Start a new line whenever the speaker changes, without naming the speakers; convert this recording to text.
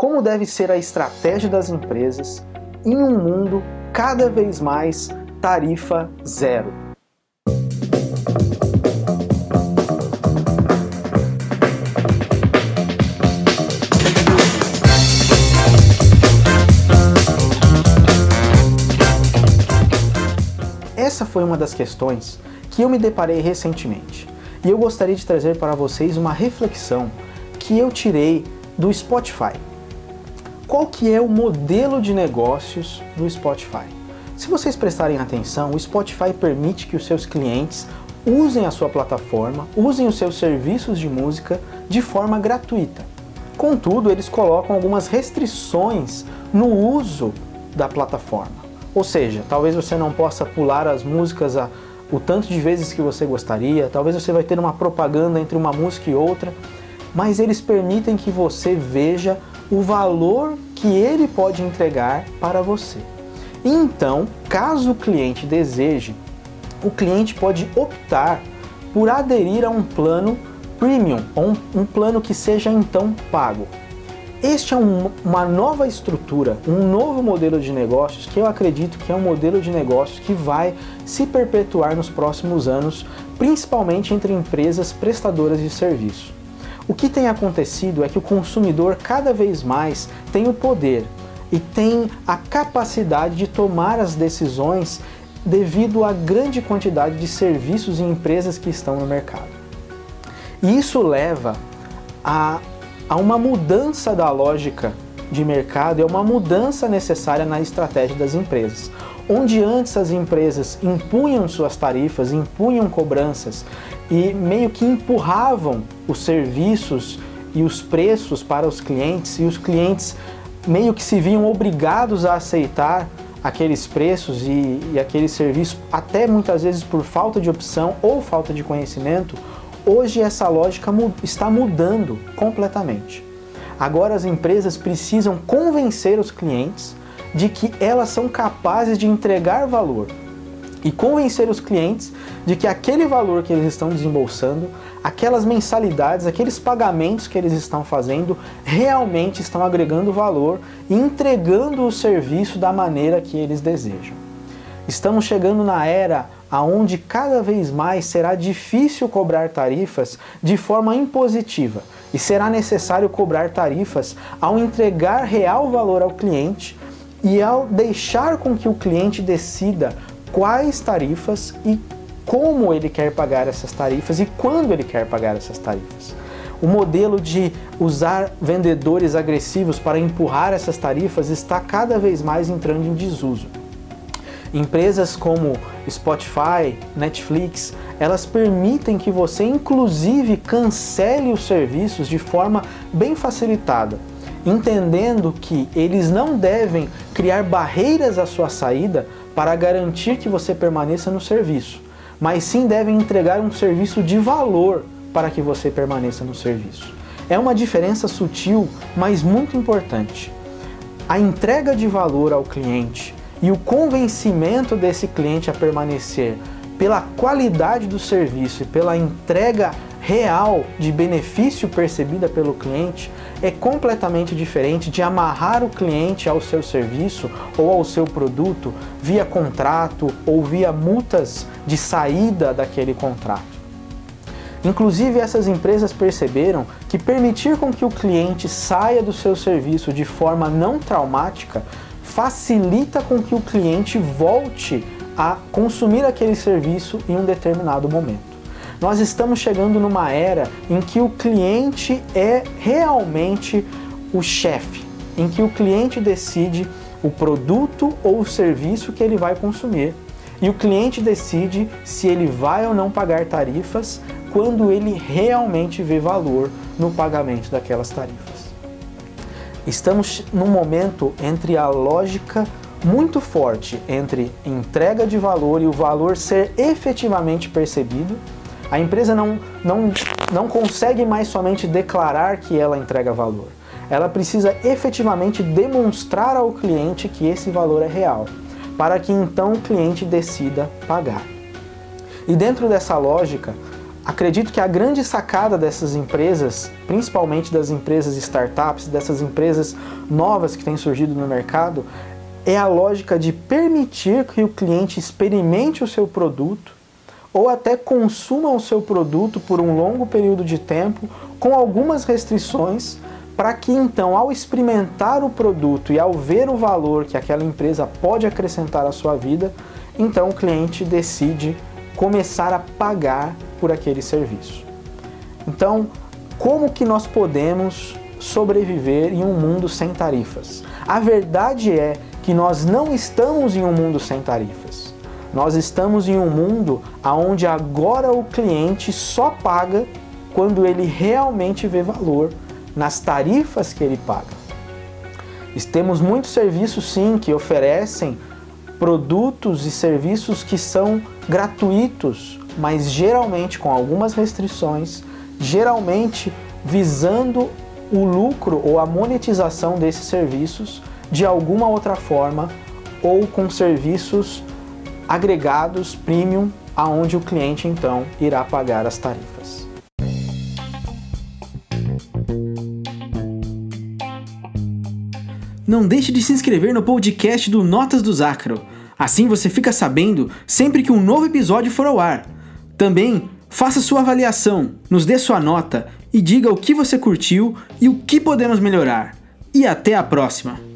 como deve ser a estratégia das empresas em um mundo cada vez mais tarifa zero. Essa foi uma das questões que eu me deparei recentemente e eu gostaria de trazer para vocês uma reflexão que eu tirei do Spotify. Qual que é o modelo de negócios do Spotify? Se vocês prestarem atenção, o Spotify permite que os seus clientes usem a sua plataforma, usem os seus serviços de música de forma gratuita. Contudo, eles colocam algumas restrições no uso da plataforma. Ou seja, talvez você não possa pular as músicas a, o tanto de vezes que você gostaria, talvez você vai ter uma propaganda entre uma música e outra, mas eles permitem que você veja o valor que ele pode entregar para você. Então, caso o cliente deseje, o cliente pode optar por aderir a um plano premium, ou um, um plano que seja então pago. Este é um, uma nova estrutura, um novo modelo de negócios que eu acredito que é um modelo de negócios que vai se perpetuar nos próximos anos, principalmente entre empresas prestadoras de serviço. O que tem acontecido é que o consumidor cada vez mais tem o poder e tem a capacidade de tomar as decisões devido à grande quantidade de serviços e empresas que estão no mercado. E isso leva a há uma mudança da lógica de mercado e é uma mudança necessária na estratégia das empresas. Onde antes as empresas impunham suas tarifas, impunham cobranças e meio que empurravam os serviços e os preços para os clientes e os clientes meio que se viam obrigados a aceitar aqueles preços e, e aqueles serviços, até muitas vezes por falta de opção ou falta de conhecimento, Hoje essa lógica está mudando completamente. Agora as empresas precisam convencer os clientes de que elas são capazes de entregar valor e convencer os clientes de que aquele valor que eles estão desembolsando, aquelas mensalidades, aqueles pagamentos que eles estão fazendo, realmente estão agregando valor e entregando o serviço da maneira que eles desejam. Estamos chegando na era aonde cada vez mais será difícil cobrar tarifas de forma impositiva e será necessário cobrar tarifas ao entregar real valor ao cliente e ao deixar com que o cliente decida quais tarifas e como ele quer pagar essas tarifas e quando ele quer pagar essas tarifas. O modelo de usar vendedores agressivos para empurrar essas tarifas está cada vez mais entrando em desuso. Empresas como Spotify, Netflix, elas permitem que você inclusive cancele os serviços de forma bem facilitada, entendendo que eles não devem criar barreiras à sua saída para garantir que você permaneça no serviço, mas sim devem entregar um serviço de valor para que você permaneça no serviço. É uma diferença sutil, mas muito importante. A entrega de valor ao cliente, e o convencimento desse cliente a permanecer pela qualidade do serviço e pela entrega real de benefício percebida pelo cliente é completamente diferente de amarrar o cliente ao seu serviço ou ao seu produto via contrato ou via multas de saída daquele contrato. Inclusive, essas empresas perceberam que permitir com que o cliente saia do seu serviço de forma não traumática facilita com que o cliente volte a consumir aquele serviço em um determinado momento. Nós estamos chegando numa era em que o cliente é realmente o chefe, em que o cliente decide o produto ou o serviço que ele vai consumir. E o cliente decide se ele vai ou não pagar tarifas quando ele realmente vê valor no pagamento daquelas tarifas. Estamos num momento entre a lógica muito forte entre entrega de valor e o valor ser efetivamente percebido. A empresa não, não, não consegue mais somente declarar que ela entrega valor. Ela precisa efetivamente demonstrar ao cliente que esse valor é real, para que então o cliente decida pagar. E dentro dessa lógica, acredito que a grande sacada dessas empresas, principalmente das empresas startups, dessas empresas novas que têm surgido no mercado, é a lógica de permitir que o cliente experimente o seu produto ou até consuma o seu produto por um longo período de tempo com algumas restrições para que então, ao experimentar o produto e ao ver o valor que aquela empresa pode acrescentar à sua vida, então o cliente decide começar a pagar por aquele serviço. Então, como que nós podemos sobreviver em um mundo sem tarifas? A verdade é que nós não estamos em um mundo sem tarifas. Nós estamos em um mundo onde agora o cliente só paga quando ele realmente vê valor nas tarifas que ele paga. Temos muitos serviços sim que oferecem produtos e serviços que são gratuitos, mas geralmente com algumas restrições, geralmente visando o lucro ou a monetização desses serviços de alguma outra forma ou com serviços agregados premium aonde o cliente então irá pagar as tarifas.
Não deixe de se inscrever no podcast do Notas do Zacro. Assim você fica sabendo sempre que um novo episódio for ao ar. Também faça sua avaliação, nos dê sua nota e diga o que você curtiu e o que podemos melhorar. E até a próxima!